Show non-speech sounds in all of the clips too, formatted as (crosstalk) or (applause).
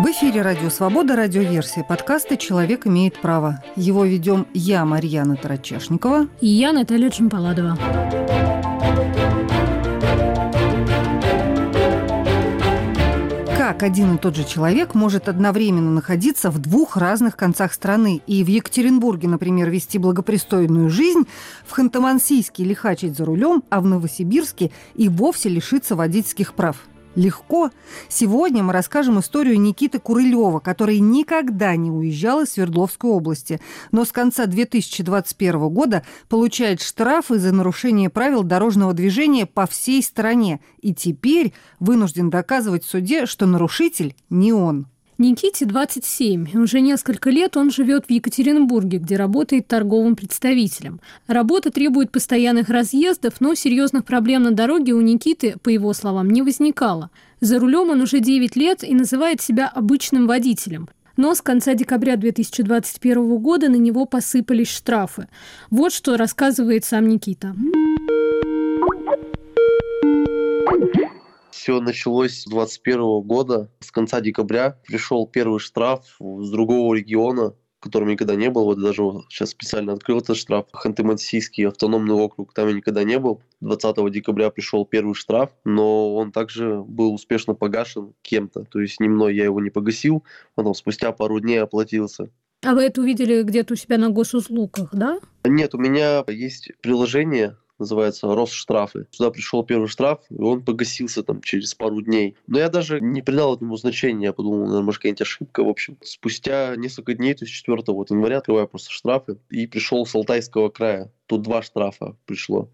В эфире «Радио Свобода», радиоверсия подкаста «Человек имеет право». Его ведем я, Марьяна Тарачешникова. И я, Наталья Чемпаладова. Как один и тот же человек может одновременно находиться в двух разных концах страны и в Екатеринбурге, например, вести благопристойную жизнь, в Ханты-Мансийске лихачить за рулем, а в Новосибирске и вовсе лишиться водительских прав – легко. Сегодня мы расскажем историю Никиты Курылева, который никогда не уезжал из Свердловской области, но с конца 2021 года получает штрафы за нарушение правил дорожного движения по всей стране и теперь вынужден доказывать в суде, что нарушитель не он. Никите 27. Уже несколько лет он живет в Екатеринбурге, где работает торговым представителем. Работа требует постоянных разъездов, но серьезных проблем на дороге у Никиты, по его словам, не возникало. За рулем он уже 9 лет и называет себя обычным водителем. Но с конца декабря 2021 года на него посыпались штрафы. Вот что рассказывает сам Никита. Все началось с 2021 года. С конца декабря пришел первый штраф с другого региона, в котором никогда не был. Вот даже сейчас специально открыл этот штраф. Ханты-Мансийский автономный округ, там я никогда не был. 20 декабря пришел первый штраф, но он также был успешно погашен кем-то. То есть не мной я его не погасил, там спустя пару дней оплатился. А вы это увидели где-то у себя на госуслугах, да? Нет, у меня есть приложение, называется Росштрафы. Сюда пришел первый штраф, и он погасился там через пару дней. Но я даже не придал этому значения, я подумал, наверное, может, какая-нибудь ошибка, в общем. Спустя несколько дней, то есть 4 вот января, открываю просто штрафы, и пришел с Алтайского края. Тут два штрафа пришло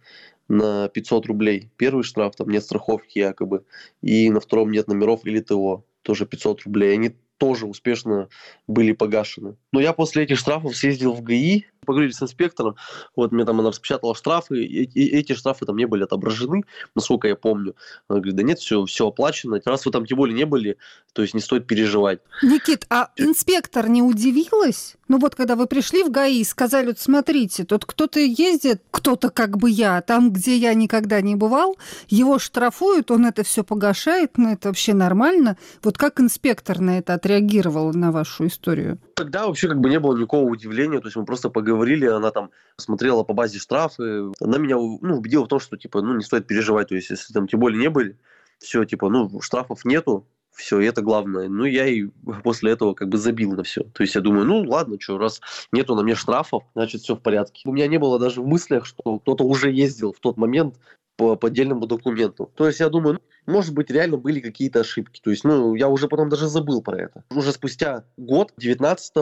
на 500 рублей. Первый штраф, там нет страховки якобы, и на втором нет номеров или ТО, тоже 500 рублей. Они тоже успешно были погашены. Но я после этих штрафов съездил в ГАИ, поговорили с инспектором, вот мне там она распечатала штрафы, и, и эти штрафы там не были отображены, насколько я помню. Она говорит, да нет, все, все оплачено. Раз вы там тем более не были, то есть не стоит переживать. Никит, а инспектор не удивилась? Ну вот, когда вы пришли в ГАИ и сказали, вот смотрите, тут кто-то ездит, кто-то как бы я, там, где я никогда не бывал, его штрафуют, он это все погашает, ну это вообще нормально. Вот как инспектор на это отреагировал, на вашу историю? Тогда вообще как бы не было никакого удивления, то есть мы просто поговорили, она там смотрела по базе штрафы, она меня ну, убедила в том, что типа, ну не стоит переживать, то есть если там тем более не были, все, типа, ну штрафов нету, все, и это главное. Ну, я и (laughs) после этого как бы забил на все. То есть я думаю, ну, ладно, что, раз нету на мне штрафов, значит, все в порядке. У меня не было даже в мыслях, что кто-то уже ездил в тот момент по поддельному документу. То есть я думаю, ну, может быть, реально были какие-то ошибки. То есть, ну, я уже потом даже забыл про это. Уже спустя год, 19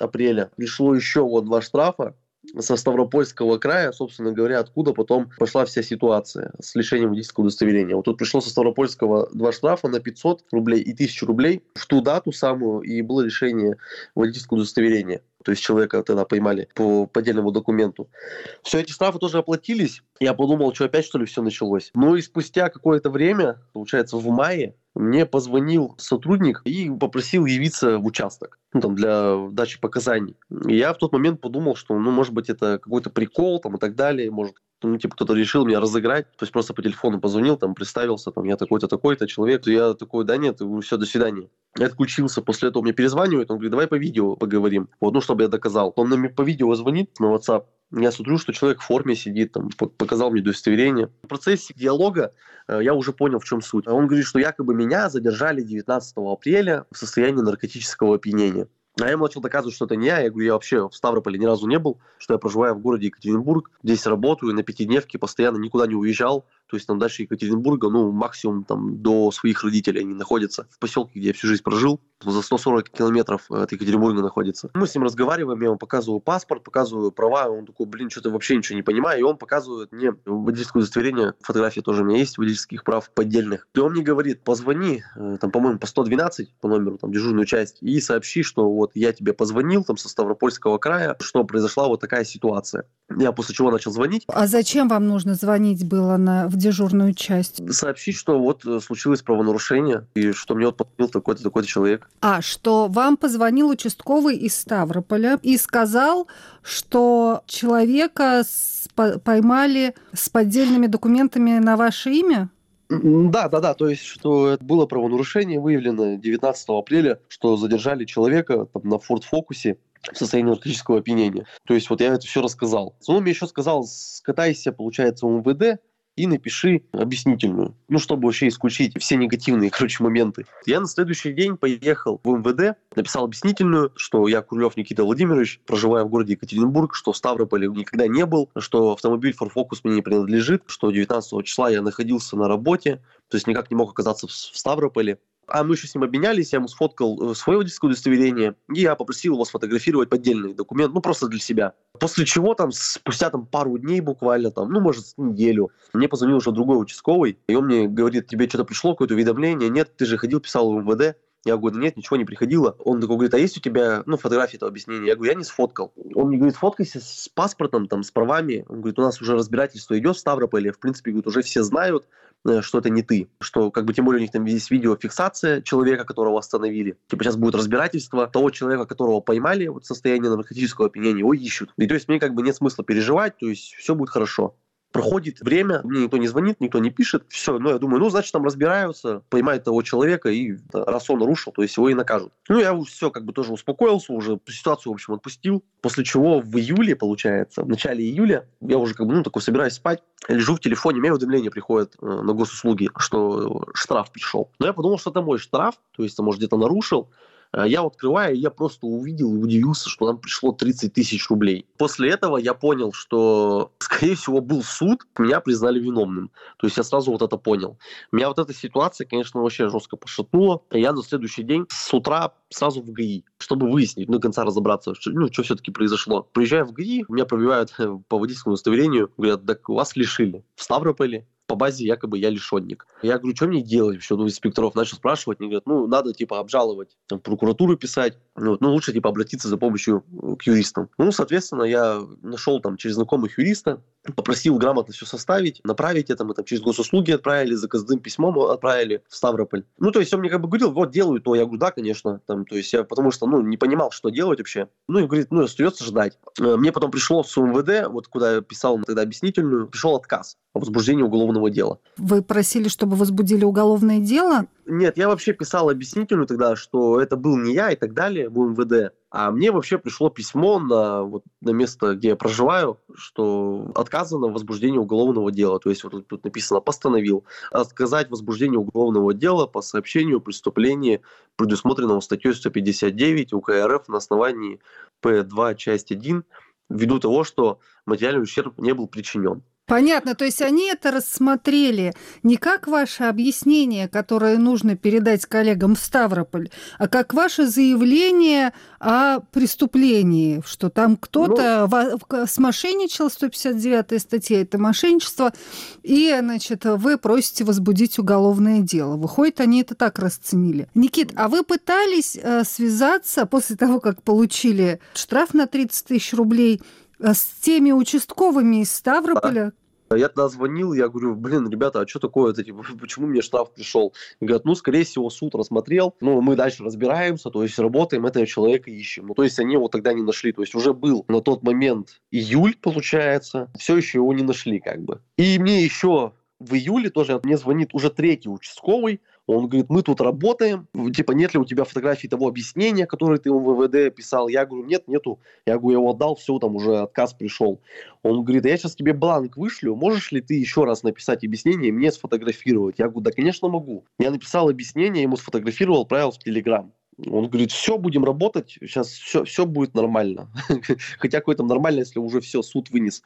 апреля, пришло еще вот два штрафа со Ставропольского края, собственно говоря, откуда потом пошла вся ситуация с лишением водительского удостоверения. Вот тут пришло со Ставропольского два штрафа на 500 рублей и 1000 рублей в ту дату самую, и было лишение водительского удостоверения. То есть человека тогда поймали по поддельному документу. Все эти штрафы тоже оплатились. Я подумал, что опять что ли все началось. Ну и спустя какое-то время, получается в мае, мне позвонил сотрудник и попросил явиться в участок ну, там, для дачи показаний. И я в тот момент подумал, что, ну, может быть, это какой-то прикол там, и так далее, может, ну, типа, кто-то решил меня разыграть, то есть просто по телефону позвонил, там, представился, там, я такой-то, такой-то человек, я такой, да нет, все, до свидания. Я отключился, после этого мне перезванивает, он говорит, давай по видео поговорим, вот, ну, чтобы я доказал. Он мне по видео звонит на WhatsApp, я смотрю, что человек в форме сидит, там, показал мне удостоверение. В процессе диалога э, я уже понял, в чем суть. Он говорит, что якобы меня задержали 19 апреля в состоянии наркотического опьянения. А я ему начал доказывать, что это не я. Я говорю, я вообще в Ставрополе ни разу не был, что я проживаю в городе Екатеринбург, здесь работаю, на пятидневке постоянно никуда не уезжал. То есть там дальше Екатеринбурга, ну, максимум там до своих родителей они находятся. В поселке, где я всю жизнь прожил, за 140 километров от Екатеринбурга находится. Мы с ним разговариваем, я ему показываю паспорт, показываю права, он такой, блин, что-то вообще ничего не понимаю, и он показывает мне водительское удостоверение, фотографии тоже у меня есть, водительских прав поддельных. И он мне говорит, позвони, э, там, по-моему, по 112, по номеру, там, дежурную часть, и сообщи, что вот я тебе позвонил, там, со Ставропольского края, что произошла вот такая ситуация. Я после чего начал звонить. А зачем вам нужно звонить было на, в дежурную часть? Сообщить, что вот э, случилось правонарушение, и что мне вот позвонил такой-то, такой-то человек. А, что вам позвонил участковый из Ставрополя и сказал, что человека поймали с поддельными документами на ваше имя? Да, да, да, то есть, что было правонарушение выявлено 19 апреля, что задержали человека там, на Ford Фокусе в состоянии наркотического опьянения. То есть вот я это все рассказал. Он мне еще сказал, скатайся, получается, в МВД, и напиши объяснительную, ну, чтобы вообще исключить все негативные, (laughs) короче, моменты. Я на следующий день поехал в МВД, написал объяснительную, что я Курлев Никита Владимирович, проживаю в городе Екатеринбург, что в Ставрополе никогда не был, что автомобиль Ford Focus мне не принадлежит, что 19 числа я находился на работе, то есть никак не мог оказаться в Ставрополе, а мы еще с ним обменялись, я ему сфоткал э, свое водительское удостоверение, и я попросил его сфотографировать поддельный документ, ну, просто для себя. После чего там, спустя там пару дней буквально, там, ну, может, неделю, мне позвонил уже другой участковый, и он мне говорит, тебе что-то пришло, какое-то уведомление? Нет, ты же ходил, писал в МВД. Я говорю, нет, ничего не приходило. Он такой говорит, а есть у тебя, ну, фотографии этого объяснения? Я говорю, я не сфоткал. Он мне говорит, фоткайся с паспортом, там, с правами. Он говорит, у нас уже разбирательство идет в Ставрополе, в принципе, говорит, уже все знают, Э, что это не ты, что как бы тем более у них там есть видеофиксация человека, которого остановили. Типа сейчас будет разбирательство того человека, которого поймали вот состояние наркотического опьянения, его ищут. И то есть мне как бы нет смысла переживать, то есть все будет хорошо. Проходит время, мне никто не звонит, никто не пишет. Все, ну я думаю, ну значит там разбираются, поймают того человека, и раз он нарушил, то есть его и накажут. Ну я все как бы тоже успокоился, уже ситуацию, в общем, отпустил. После чего в июле, получается, в начале июля, я уже как бы, ну, такой собираюсь спать, лежу в телефоне, мне уведомление приходит э, на госуслуги, что штраф пришел. Но я подумал, что это мой штраф, то есть, может, где-то нарушил. А я открываю, и я просто увидел и удивился, что нам пришло 30 тысяч рублей. После этого я понял, что, скорее всего, был суд, меня признали виновным. То есть я сразу вот это понял. Меня вот эта ситуация, конечно, вообще жестко пошатнула. И я на следующий день с утра сразу в ГАИ, чтобы выяснить, ну, до конца разобраться, что, ну, что все-таки произошло. Приезжаю в ГАИ, меня пробивают (laughs) по водительскому удостоверению, говорят, так вас лишили в Ставрополе, по базе якобы я лишенник. Я говорю, что мне делать? Еще ну, инспекторов начал спрашивать, они говорят, ну, надо, типа, обжаловать, там, прокуратуру писать, ну, ну, лучше, типа, обратиться за помощью э, к юристам. Ну, соответственно, я нашел там через знакомых юриста, попросил грамотно все составить, направить это, мы там через госуслуги отправили, заказным письмом отправили в Ставрополь. Ну, то есть он мне как бы говорил, вот, делаю то, я говорю, да, конечно, там, то есть я, потому что, ну, не понимал, что делать вообще. Ну, и говорит, ну, остается ждать. Э, мне потом пришло с УМВД, вот куда я писал тогда объяснительную, пришел отказ о возбуждении уголовного дела. Вы просили, чтобы возбудили уголовное дело? Нет, я вообще писал объяснительную тогда, что это был не я и так далее в МВД. А мне вообще пришло письмо на, вот, на место, где я проживаю, что отказано в возбуждении уголовного дела. То есть вот тут написано «постановил отказать возбуждение уголовного дела по сообщению о преступлении, предусмотренного статьей 159 УК РФ на основании П2 часть 1 ввиду того, что материальный ущерб не был причинен. Понятно, то есть они это рассмотрели не как ваше объяснение, которое нужно передать коллегам в Ставрополь, а как ваше заявление о преступлении, что там кто-то ну, смошенничал, 159 статья, это мошенничество, и, значит, вы просите возбудить уголовное дело. Выходит, они это так расценили. Никит, а вы пытались э, связаться после того, как получили штраф на 30 тысяч рублей с теми участковыми из Ставрополя, я тогда звонил, я говорю, блин, ребята, а что такое это, типа, (laughs) почему мне штраф пришел? И говорят, ну, скорее всего, суд рассмотрел, ну, мы дальше разбираемся, то есть работаем, этого человека ищем. Ну, то есть они его тогда не нашли, то есть уже был на тот момент июль, получается, все еще его не нашли, как бы. И мне еще в июле тоже мне звонит уже третий участковый, он говорит, мы тут работаем, типа, нет ли у тебя фотографии того объяснения, которое ты в ВВД писал? Я говорю, нет, нету. Я говорю, я его отдал, все, там уже отказ пришел. Он говорит, я сейчас тебе бланк вышлю, можешь ли ты еще раз написать объяснение и мне сфотографировать? Я говорю, да, конечно, могу. Я написал объяснение, ему сфотографировал, отправил в Телеграм. Он говорит, все, будем работать, сейчас все, все будет нормально. (laughs) Хотя какое там нормально, если уже все, суд вынес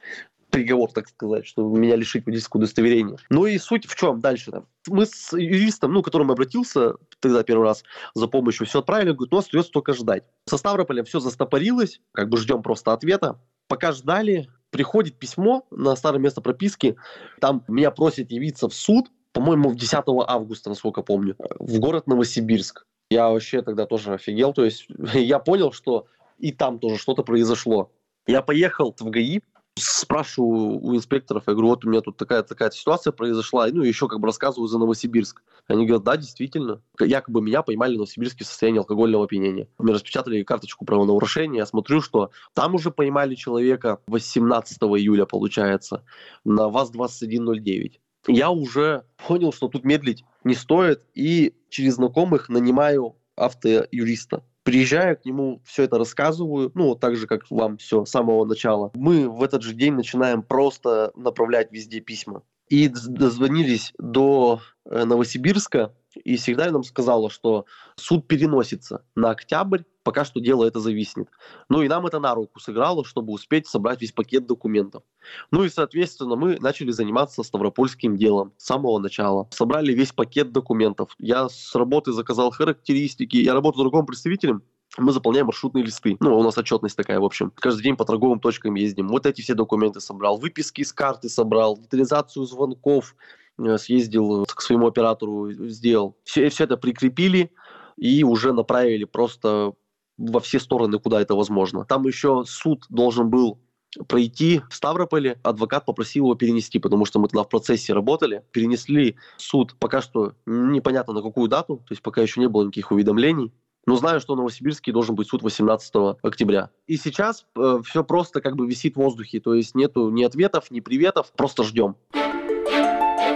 приговор, так сказать, что меня лишить водительского удостоверения. Ну и суть в чем дальше? -то? Мы с юристом, ну, к которому обратился тогда первый раз за помощью, все отправили, говорит, ну, остается только ждать. Со Ставрополем все застопорилось, как бы ждем просто ответа. Пока ждали, приходит письмо на старое место прописки, там меня просят явиться в суд, по-моему, 10 августа, насколько помню, в город Новосибирск. Я вообще тогда тоже офигел, то есть (laughs) я понял, что и там тоже что-то произошло. Я поехал в ГАИ, спрашиваю у инспекторов, я говорю, вот у меня тут такая такая ситуация произошла, ну, еще как бы рассказываю за Новосибирск. Они говорят, да, действительно, якобы меня поймали в Новосибирске в состоянии алкогольного опьянения. Мне распечатали карточку правонарушения, я смотрю, что там уже поймали человека 18 июля, получается, на ВАЗ-2109. я уже понял, что тут медлить не стоит, и через знакомых нанимаю автоюриста. Приезжаю к нему, все это рассказываю, ну, так же, как вам все с самого начала. Мы в этот же день начинаем просто направлять везде письма. И дозвонились до э, Новосибирска, и всегда нам сказала, что суд переносится на октябрь, пока что дело это зависнет. Ну и нам это на руку сыграло, чтобы успеть собрать весь пакет документов. Ну и, соответственно, мы начали заниматься ставропольским делом с самого начала. Собрали весь пакет документов. Я с работы заказал характеристики. Я работаю с другом представителем, мы заполняем маршрутные листы. Ну, у нас отчетность такая, в общем. Каждый день по торговым точкам ездим. Вот эти все документы собрал. Выписки с карты собрал. Детализацию звонков э, съездил к своему оператору, сделал. Все, все это прикрепили и уже направили просто во все стороны, куда это возможно. Там еще суд должен был пройти в Ставрополе. Адвокат попросил его перенести, потому что мы тогда в процессе работали. Перенесли суд пока что непонятно на какую дату, то есть пока еще не было никаких уведомлений. Но знаю, что в Новосибирске должен быть суд 18 октября. И сейчас э, все просто как бы висит в воздухе, то есть нету ни ответов, ни приветов, просто ждем.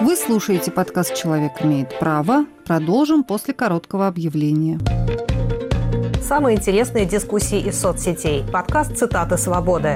Вы слушаете подкаст «Человек имеет право». Продолжим после короткого объявления. Самые интересные дискуссии из соцсетей. Подкаст «Цитаты свободы».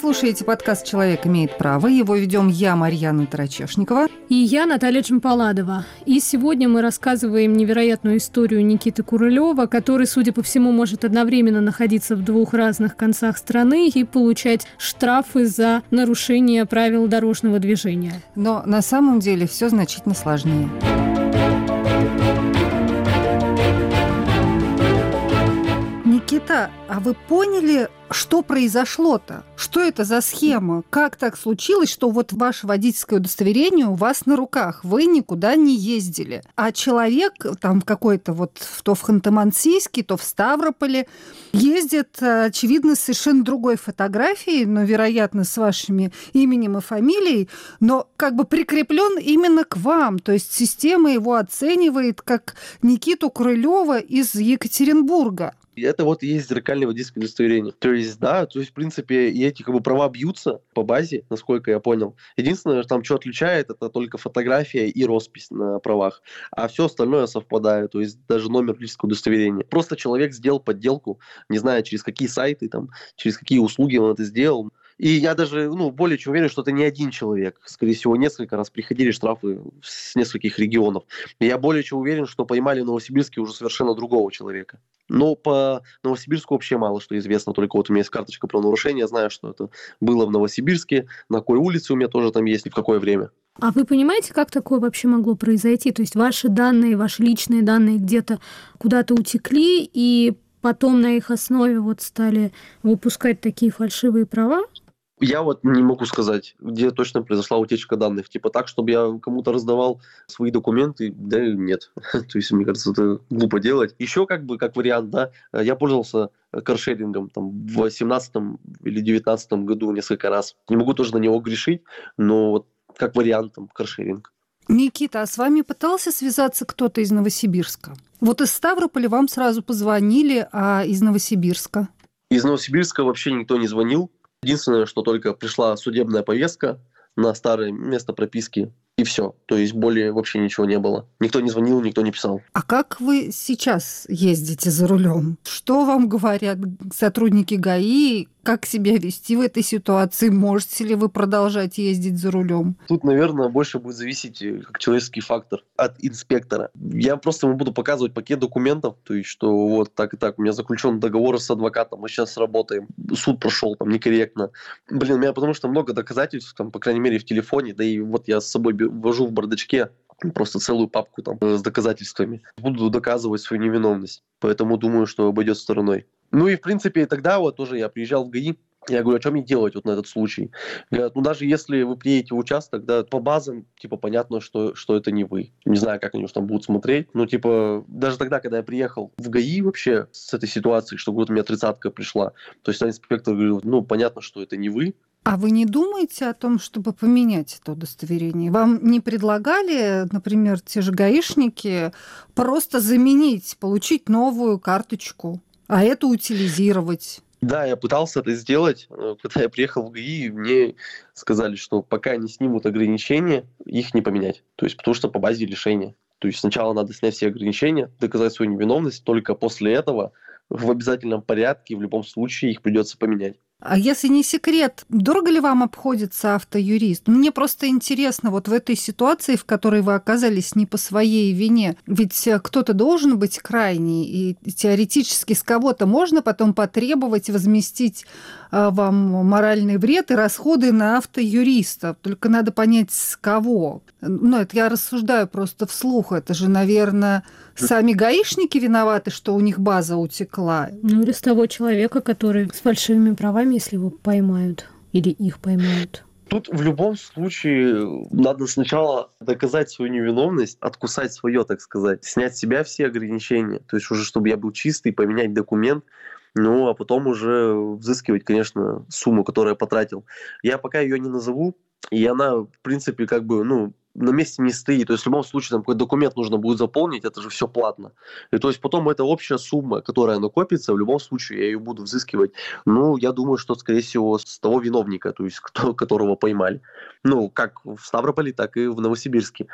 Слушаете подкаст «Человек имеет право». Его ведем я, Марьяна Тарачешникова. И я, Наталья Чемпаладова. И сегодня мы рассказываем невероятную историю Никиты Курылева, который, судя по всему, может одновременно находиться в двух разных концах страны и получать штрафы за нарушение правил дорожного движения. Но на самом деле все значительно сложнее. Никита, а вы поняли, что произошло-то? Что это за схема? Как так случилось, что вот ваше водительское удостоверение у вас на руках? Вы никуда не ездили. А человек там какой-то вот то в Ханты-Мансийске, то в Ставрополе ездит, очевидно, с совершенно другой фотографией, но, вероятно, с вашими именем и фамилией, но как бы прикреплен именно к вам. То есть система его оценивает как Никиту Крылева из Екатеринбурга это вот и есть зеркальное водительское удостоверение. То есть, да, то есть, в принципе, и эти как бы права бьются по базе, насколько я понял. Единственное, там что отличает, это только фотография и роспись на правах. А все остальное совпадает, то есть даже номер водительского удостоверения. Просто человек сделал подделку, не знаю, через какие сайты, там, через какие услуги он это сделал. И я даже, ну, более чем уверен, что это не один человек. Скорее всего, несколько раз приходили штрафы с нескольких регионов. И я более чем уверен, что поймали в Новосибирске уже совершенно другого человека. Но по Новосибирску вообще мало что известно. Только вот у меня есть карточка про нарушение. Я знаю, что это было в Новосибирске. На какой улице у меня тоже там есть и в какое время. А вы понимаете, как такое вообще могло произойти? То есть ваши данные, ваши личные данные где-то куда-то утекли, и потом на их основе вот стали выпускать такие фальшивые права? Я вот не могу сказать, где точно произошла утечка данных. Типа так, чтобы я кому-то раздавал свои документы, да нет. (laughs) То есть, мне кажется, это глупо делать. Еще как бы, как вариант, да, я пользовался каршерингом там, в 2018 или 2019 году несколько раз. Не могу тоже на него грешить, но вот как вариант там каршеринг. Никита, а с вами пытался связаться кто-то из Новосибирска? Вот из Ставрополя вам сразу позвонили, а из Новосибирска? Из Новосибирска вообще никто не звонил. Единственное, что только пришла судебная повестка на старое место прописки, и все. То есть более вообще ничего не было. Никто не звонил, никто не писал. А как вы сейчас ездите за рулем? Что вам говорят сотрудники ГАИ? Как себя вести в этой ситуации? Можете ли вы продолжать ездить за рулем? Тут, наверное, больше будет зависеть э, как человеческий фактор от инспектора. Я просто ему буду показывать пакет документов, то есть, что вот так и так, у меня заключен договор с адвокатом, мы сейчас работаем, суд прошел там некорректно. Блин, у меня потому что много доказательств, там, по крайней мере, в телефоне, да и вот я с собой вожу в бардачке просто целую папку там э, с доказательствами. Буду доказывать свою невиновность. Поэтому думаю, что обойдет стороной. Ну и, в принципе, тогда вот тоже я приезжал в ГАИ, Я говорю, а что мне делать вот на этот случай? Говорят, ну даже если вы приедете в участок, да, по базам, типа, понятно, что, что это не вы. Не знаю, как они уж там будут смотреть. Ну, типа, даже тогда, когда я приехал в ГАИ вообще с этой ситуацией, что вот у меня тридцатка пришла, то есть инспектор говорил, ну, понятно, что это не вы, а вы не думаете о том, чтобы поменять это удостоверение? Вам не предлагали, например, те же гаишники, просто заменить, получить новую карточку, а эту утилизировать? Да, я пытался это сделать. Когда я приехал в ГАИ, мне сказали, что пока не снимут ограничения, их не поменять. То есть потому что по базе лишения. То есть сначала надо снять все ограничения, доказать свою невиновность, только после этого в обязательном порядке в любом случае их придется поменять. А если не секрет, дорого ли вам обходится автоюрист? Мне просто интересно, вот в этой ситуации, в которой вы оказались не по своей вине, ведь э, кто-то должен быть крайний, и теоретически с кого-то можно потом потребовать возместить э, вам моральный вред и расходы на автоюриста. Только надо понять, с кого. Ну, это я рассуждаю просто вслух. Это же, наверное, сами гаишники виноваты, что у них база утекла. Ну, или с того человека, который с фальшивыми правами, если его поймают или их поймают. Тут в любом случае надо сначала доказать свою невиновность, откусать свое, так сказать, снять с себя все ограничения. То есть уже, чтобы я был чистый, поменять документ, ну, а потом уже взыскивать, конечно, сумму, которую я потратил. Я пока ее не назову, и она, в принципе, как бы, ну, на месте не стоит. То есть в любом случае там какой-то документ нужно будет заполнить, это же все платно. И то есть потом эта общая сумма, которая накопится, в любом случае я ее буду взыскивать. Ну, я думаю, что, скорее всего, с того виновника, то есть кто, которого поймали. Ну, как в Ставрополе, так и в Новосибирске.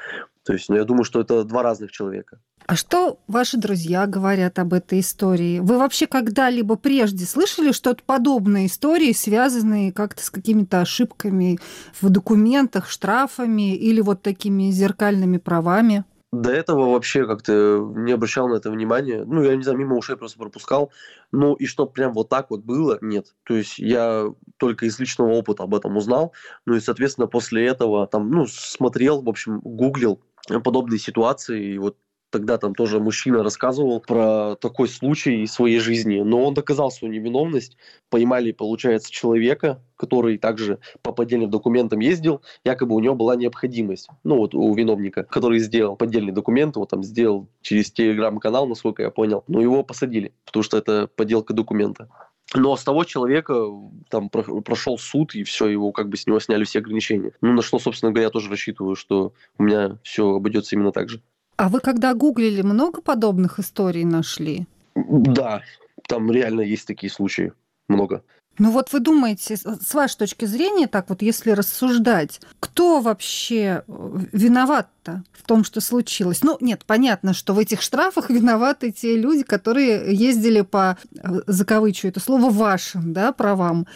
То есть, ну, я думаю, что это два разных человека. А что ваши друзья говорят об этой истории? Вы вообще когда-либо прежде слышали что-то подобное истории, связанные как-то с какими-то ошибками в документах, штрафами или вот такими зеркальными правами? До этого вообще как-то не обращал на это внимания. Ну, я не знаю, мимо ушей просто пропускал. Ну, и что прям вот так вот было, нет. То есть я только из личного опыта об этом узнал. Ну и, соответственно, после этого там, ну, смотрел, в общем, гуглил подобные ситуации. И вот тогда там тоже мужчина рассказывал про такой случай из своей жизни, но он доказал свою невиновность, поймали, получается, человека, который также по поддельным документам ездил, якобы у него была необходимость, ну вот у виновника, который сделал поддельный документ, вот там сделал через телеграм-канал, насколько я понял, но его посадили, потому что это подделка документа. Но с того человека там прошел суд, и все, его как бы с него сняли все ограничения. Ну, на что, собственно говоря, я тоже рассчитываю, что у меня все обойдется именно так же. А вы когда гуглили, много подобных историй нашли? Да, там реально есть такие случаи. Много. Ну вот вы думаете, с вашей точки зрения, так вот если рассуждать, кто вообще э, виноват-то в том, что случилось? Ну нет, понятно, что в этих штрафах виноваты те люди, которые ездили по, э, закавычу это слово, вашим да, правам.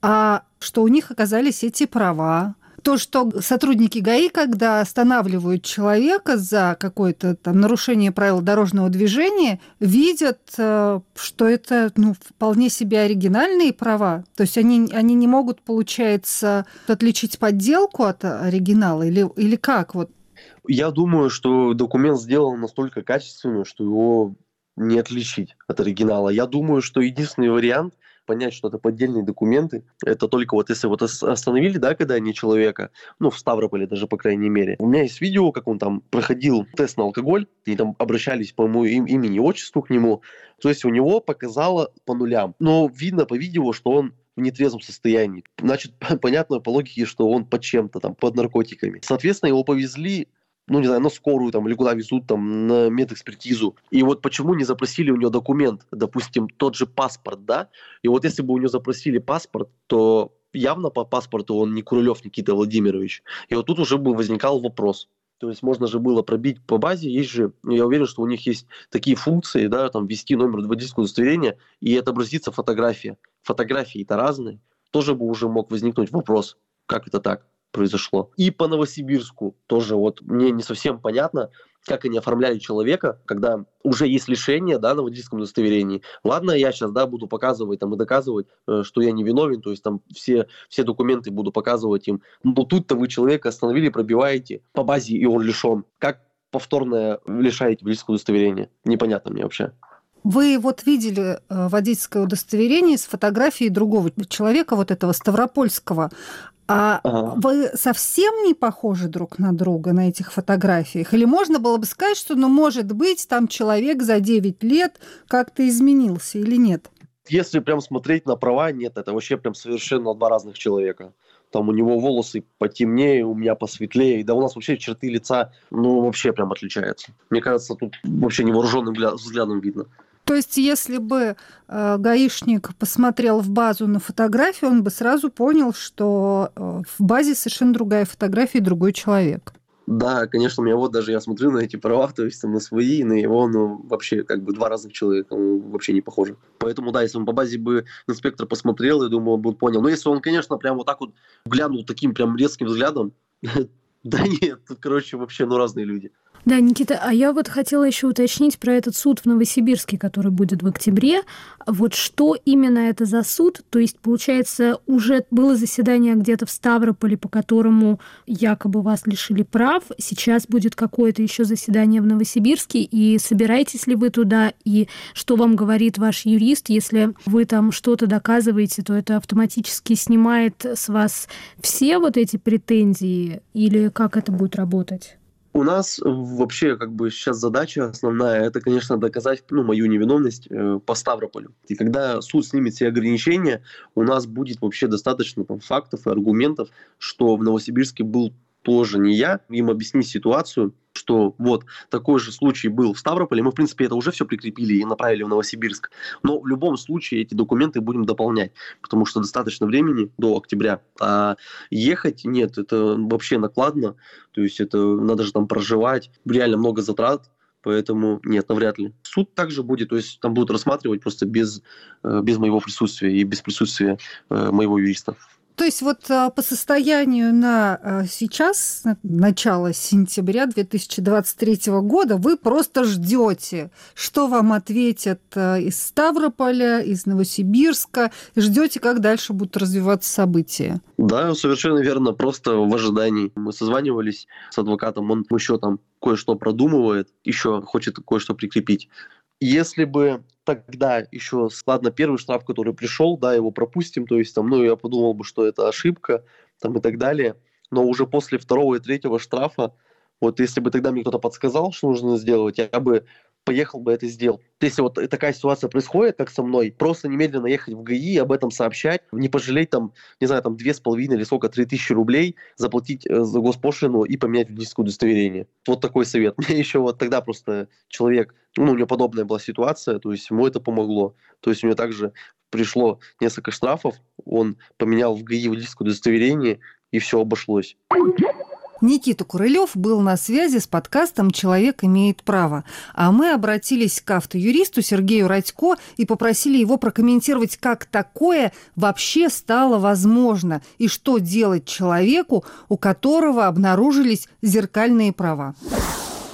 А что у них оказались эти права, то, что сотрудники ГАИ, когда останавливают человека за какое-то там нарушение правил дорожного движения, видят, э, что это ну, вполне себе оригинальные права. То есть они, они не могут, получается, отличить подделку от оригинала или, или как? Вот. Я думаю, что документ сделан настолько качественно, что его не отличить от оригинала. Я думаю, что единственный вариант – понять, что это поддельные документы. Это только вот если вот остановили, да, когда они человека, ну, в Ставрополе даже, по крайней мере. У меня есть видео, как он там проходил тест на алкоголь, и там обращались по моему им, имени, отчеству к нему. То есть у него показало по нулям. Но видно по видео, что он в нетрезвом состоянии. Значит, (laughs) понятно по логике, что он под чем-то там, под наркотиками. Соответственно, его повезли ну, не знаю, на скорую там или куда везут там на медэкспертизу. И вот почему не запросили у нее документ, допустим, тот же паспорт, да? И вот если бы у нее запросили паспорт, то явно по паспорту он не Курулев Никита Владимирович. И вот тут уже бы возникал вопрос. То есть можно же было пробить по базе, есть же, я уверен, что у них есть такие функции, да, там ввести номер водительского удостоверения, и отобразится фотография. Фотографии-то разные. Тоже бы уже мог возникнуть вопрос, как это так? Произошло. И по Новосибирску тоже вот мне не совсем понятно, как они оформляли человека, когда уже есть лишение да, на водительском удостоверении. Ладно, я сейчас да, буду показывать там, и доказывать, э, что я не виновен, то есть там все, все документы буду показывать им. Но тут-то вы человека остановили, пробиваете по базе, и он лишен. Как повторное лишаете водительского удостоверения? Непонятно мне вообще. Вы вот видели э, водительское удостоверение с фотографией другого человека, вот этого Ставропольского. А ага. вы совсем не похожи друг на друга на этих фотографиях? Или можно было бы сказать, что, ну, может быть, там человек за 9 лет как-то изменился или нет? Если прям смотреть на права, нет, это вообще прям совершенно два разных человека. Там у него волосы потемнее, у меня посветлее. Да у нас вообще черты лица, ну, вообще прям отличаются. Мне кажется, тут вообще невооруженным взглядом видно. То есть, если бы э, гаишник посмотрел в базу на фотографию, он бы сразу понял, что э, в базе совершенно другая фотография и другой человек. Да, конечно, у меня вот даже я смотрю на эти права, то есть там на свои, на его, ну, вообще как бы два разных человека, ну, вообще не похоже. Поэтому, да, если он по базе бы инспектор посмотрел, я думаю, он бы понял. Но если он, конечно, прям вот так вот глянул таким прям резким взглядом, (laughs) да нет, тут, короче, вообще, ну, разные люди. Да, Никита, а я вот хотела еще уточнить про этот суд в Новосибирске, который будет в октябре. Вот что именно это за суд? То есть, получается, уже было заседание где-то в Ставрополе, по которому якобы вас лишили прав. Сейчас будет какое-то еще заседание в Новосибирске. И собираетесь ли вы туда? И что вам говорит ваш юрист? Если вы там что-то доказываете, то это автоматически снимает с вас все вот эти претензии? Или как это будет работать? У нас вообще как бы сейчас задача основная, это, конечно, доказать ну, мою невиновность э, по Ставрополю. И когда суд снимет все ограничения, у нас будет вообще достаточно там, фактов и аргументов, что в Новосибирске был тоже не я, им объяснить ситуацию, что вот такой же случай был в Ставрополе, мы, в принципе, это уже все прикрепили и направили в Новосибирск. Но в любом случае эти документы будем дополнять, потому что достаточно времени до октября. А ехать нет, это вообще накладно, то есть это надо же там проживать, реально много затрат, Поэтому нет, навряд ли. Суд также будет, то есть там будут рассматривать просто без, э, без моего присутствия и без присутствия э, моего юриста. То есть вот а, по состоянию на а, сейчас, начало сентября 2023 года, вы просто ждете, что вам ответят а, из Ставрополя, из Новосибирска, ждете, как дальше будут развиваться события. Да, совершенно верно, просто в ожидании. Мы созванивались с адвокатом, он еще там кое-что продумывает, еще хочет кое-что прикрепить. Если бы тогда еще, ладно, первый штраф, который пришел, да, его пропустим, то есть там, ну, я подумал бы, что это ошибка, там и так далее, но уже после второго и третьего штрафа, вот если бы тогда мне кто-то подсказал, что нужно сделать, я бы поехал бы это сделал. Если вот такая ситуация происходит, как со мной, просто немедленно ехать в ГАИ, об этом сообщать, не пожалеть там, не знаю, там две с половиной или сколько, три тысячи рублей, заплатить э, за госпошлину и поменять водительское удостоверение. Вот такой совет. (laughs) Мне еще вот тогда просто человек, ну, у него подобная была ситуация, то есть ему это помогло. То есть у него также пришло несколько штрафов, он поменял в ГАИ водительское удостоверение, и все обошлось. Никита Курылев был на связи с подкастом «Человек имеет право». А мы обратились к автоюристу Сергею Радько и попросили его прокомментировать, как такое вообще стало возможно и что делать человеку, у которого обнаружились зеркальные права.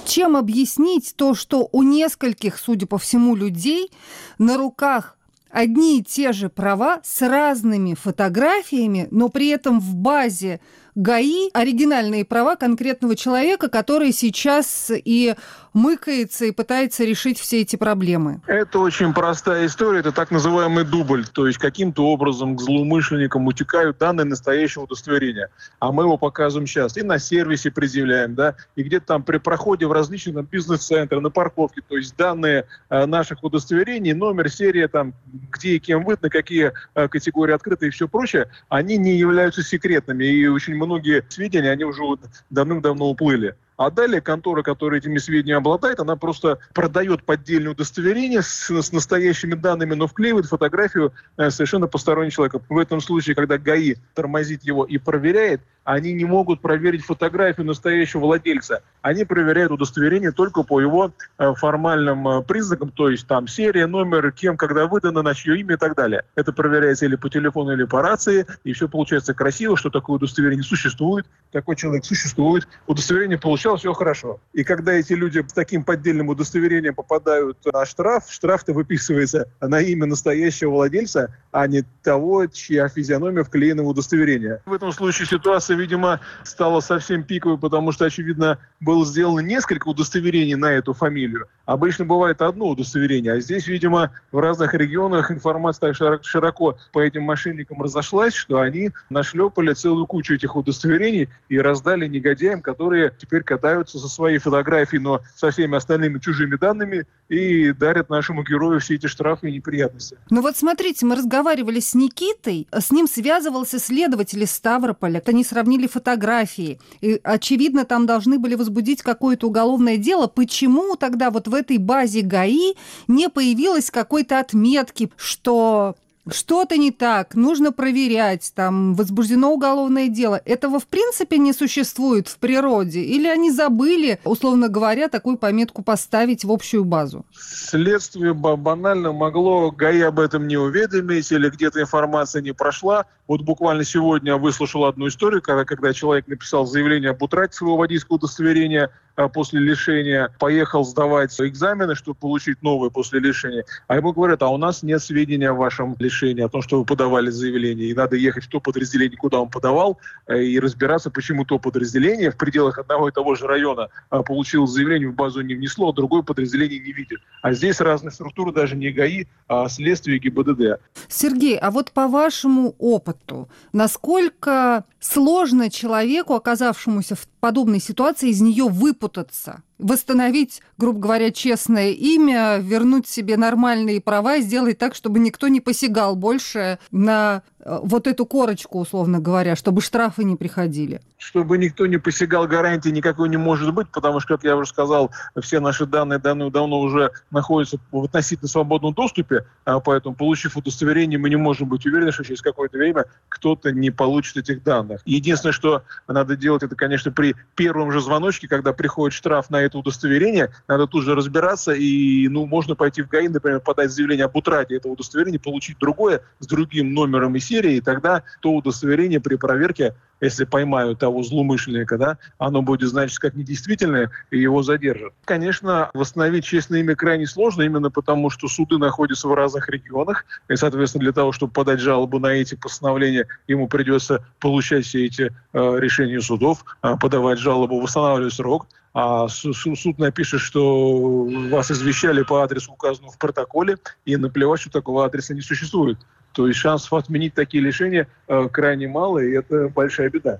Чем объяснить то, что у нескольких, судя по всему, людей на руках одни и те же права с разными фотографиями, но при этом в базе ГАИ оригинальные права конкретного человека, который сейчас и мыкается и пытается решить все эти проблемы? Это очень простая история. Это так называемый дубль. То есть каким-то образом к злоумышленникам утекают данные настоящего удостоверения. А мы его показываем сейчас. И на сервисе предъявляем, да, и где-то там при проходе в различных бизнес-центры, на парковке. То есть данные э, наших удостоверений, номер, серия, там, где и кем выдано, какие э, категории открыты и все прочее, они не являются секретными. И очень многие сведения, они уже давным-давно уплыли. А далее контора, которая этими сведениями обладает, она просто продает поддельное удостоверение с, с настоящими данными, но вклеивает фотографию э, совершенно постороннего человека. В этом случае, когда ГАИ тормозит его и проверяет, они не могут проверить фотографию настоящего владельца. Они проверяют удостоверение только по его э, формальным э, признакам, то есть там серия, номер, кем, когда выдано, на чье имя и так далее. Это проверяется или по телефону, или по рации, и все получается красиво, что такое удостоверение существует, такой человек существует, удостоверение получалось, все хорошо. И когда эти люди с таким поддельным удостоверением попадают на штраф, штраф-то выписывается на имя настоящего владельца, а не того, чья физиономия вклеена в удостоверение. В этом случае ситуация видимо, стала совсем пиковой, потому что, очевидно, было сделано несколько удостоверений на эту фамилию. Обычно бывает одно удостоверение, а здесь, видимо, в разных регионах информация так широко по этим мошенникам разошлась, что они нашлепали целую кучу этих удостоверений и раздали негодяям, которые теперь катаются со своей фотографией, но со всеми остальными чужими данными и дарят нашему герою все эти штрафы и неприятности. Ну вот смотрите, мы разговаривали с Никитой, с ним связывался следователь из Ставрополя. Они сравнили фотографии. И, очевидно, там должны были возбудить какое-то уголовное дело. Почему тогда вот в этой базе ГАИ не появилось какой-то отметки, что что-то не так, нужно проверять, там возбуждено уголовное дело. Этого в принципе не существует в природе? Или они забыли, условно говоря, такую пометку поставить в общую базу? Следствие банально могло ГАИ об этом не уведомить, или где-то информация не прошла. Вот буквально сегодня выслушал одну историю, когда, когда человек написал заявление об утрате своего водительского удостоверения, после лишения поехал сдавать экзамены, чтобы получить новые после лишения. А ему говорят, а у нас нет сведений о вашем лишении, о том, что вы подавали заявление. И надо ехать в то подразделение, куда он подавал, э, и разбираться, почему то подразделение в пределах одного и того же района а, получило заявление, в базу не внесло, а другое подразделение не видит. А здесь разные структуры, даже не ГАИ, а следствие ГИБДД. Сергей, а вот по вашему опыту, насколько сложно человеку, оказавшемуся в подобной ситуации, из нее выпутаться? Восстановить, грубо говоря, честное имя, вернуть себе нормальные права сделать так, чтобы никто не посягал больше на э, вот эту корочку, условно говоря, чтобы штрафы не приходили. Чтобы никто не посягал, гарантии никакой не может быть, потому что, как я уже сказал, все наши данные давно, давно уже находятся в относительно свободном доступе, а поэтому, получив удостоверение, мы не можем быть уверены, что через какое-то время кто-то не получит этих данных. Единственное, что надо делать, это, конечно, при первом же звоночке, когда приходит штраф на это удостоверение, надо тут же разбираться, и ну, можно пойти в ГАИ, например, подать заявление об утрате этого удостоверения, получить другое с другим номером и серией, и тогда то удостоверение при проверке, если поймают того злоумышленника, да, оно будет значить как недействительное, и его задержат. Конечно, восстановить честное имя крайне сложно, именно потому, что суды находятся в разных регионах, и, соответственно, для того, чтобы подать жалобу на эти постановления, ему придется получать все эти э, решения судов, э, подавать жалобу, восстанавливать срок, а суд напишет, что вас извещали по адресу, указанному в протоколе, и наплевать, что такого адреса не существует. То есть шансов отменить такие лишения э, крайне мало, и это большая беда.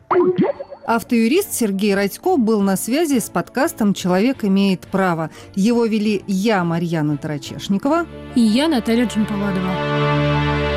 Автоюрист Сергей Радько был на связи с подкастом «Человек имеет право». Его вели я, Марьяна Тарачешникова. И я, Наталья Джампаладова.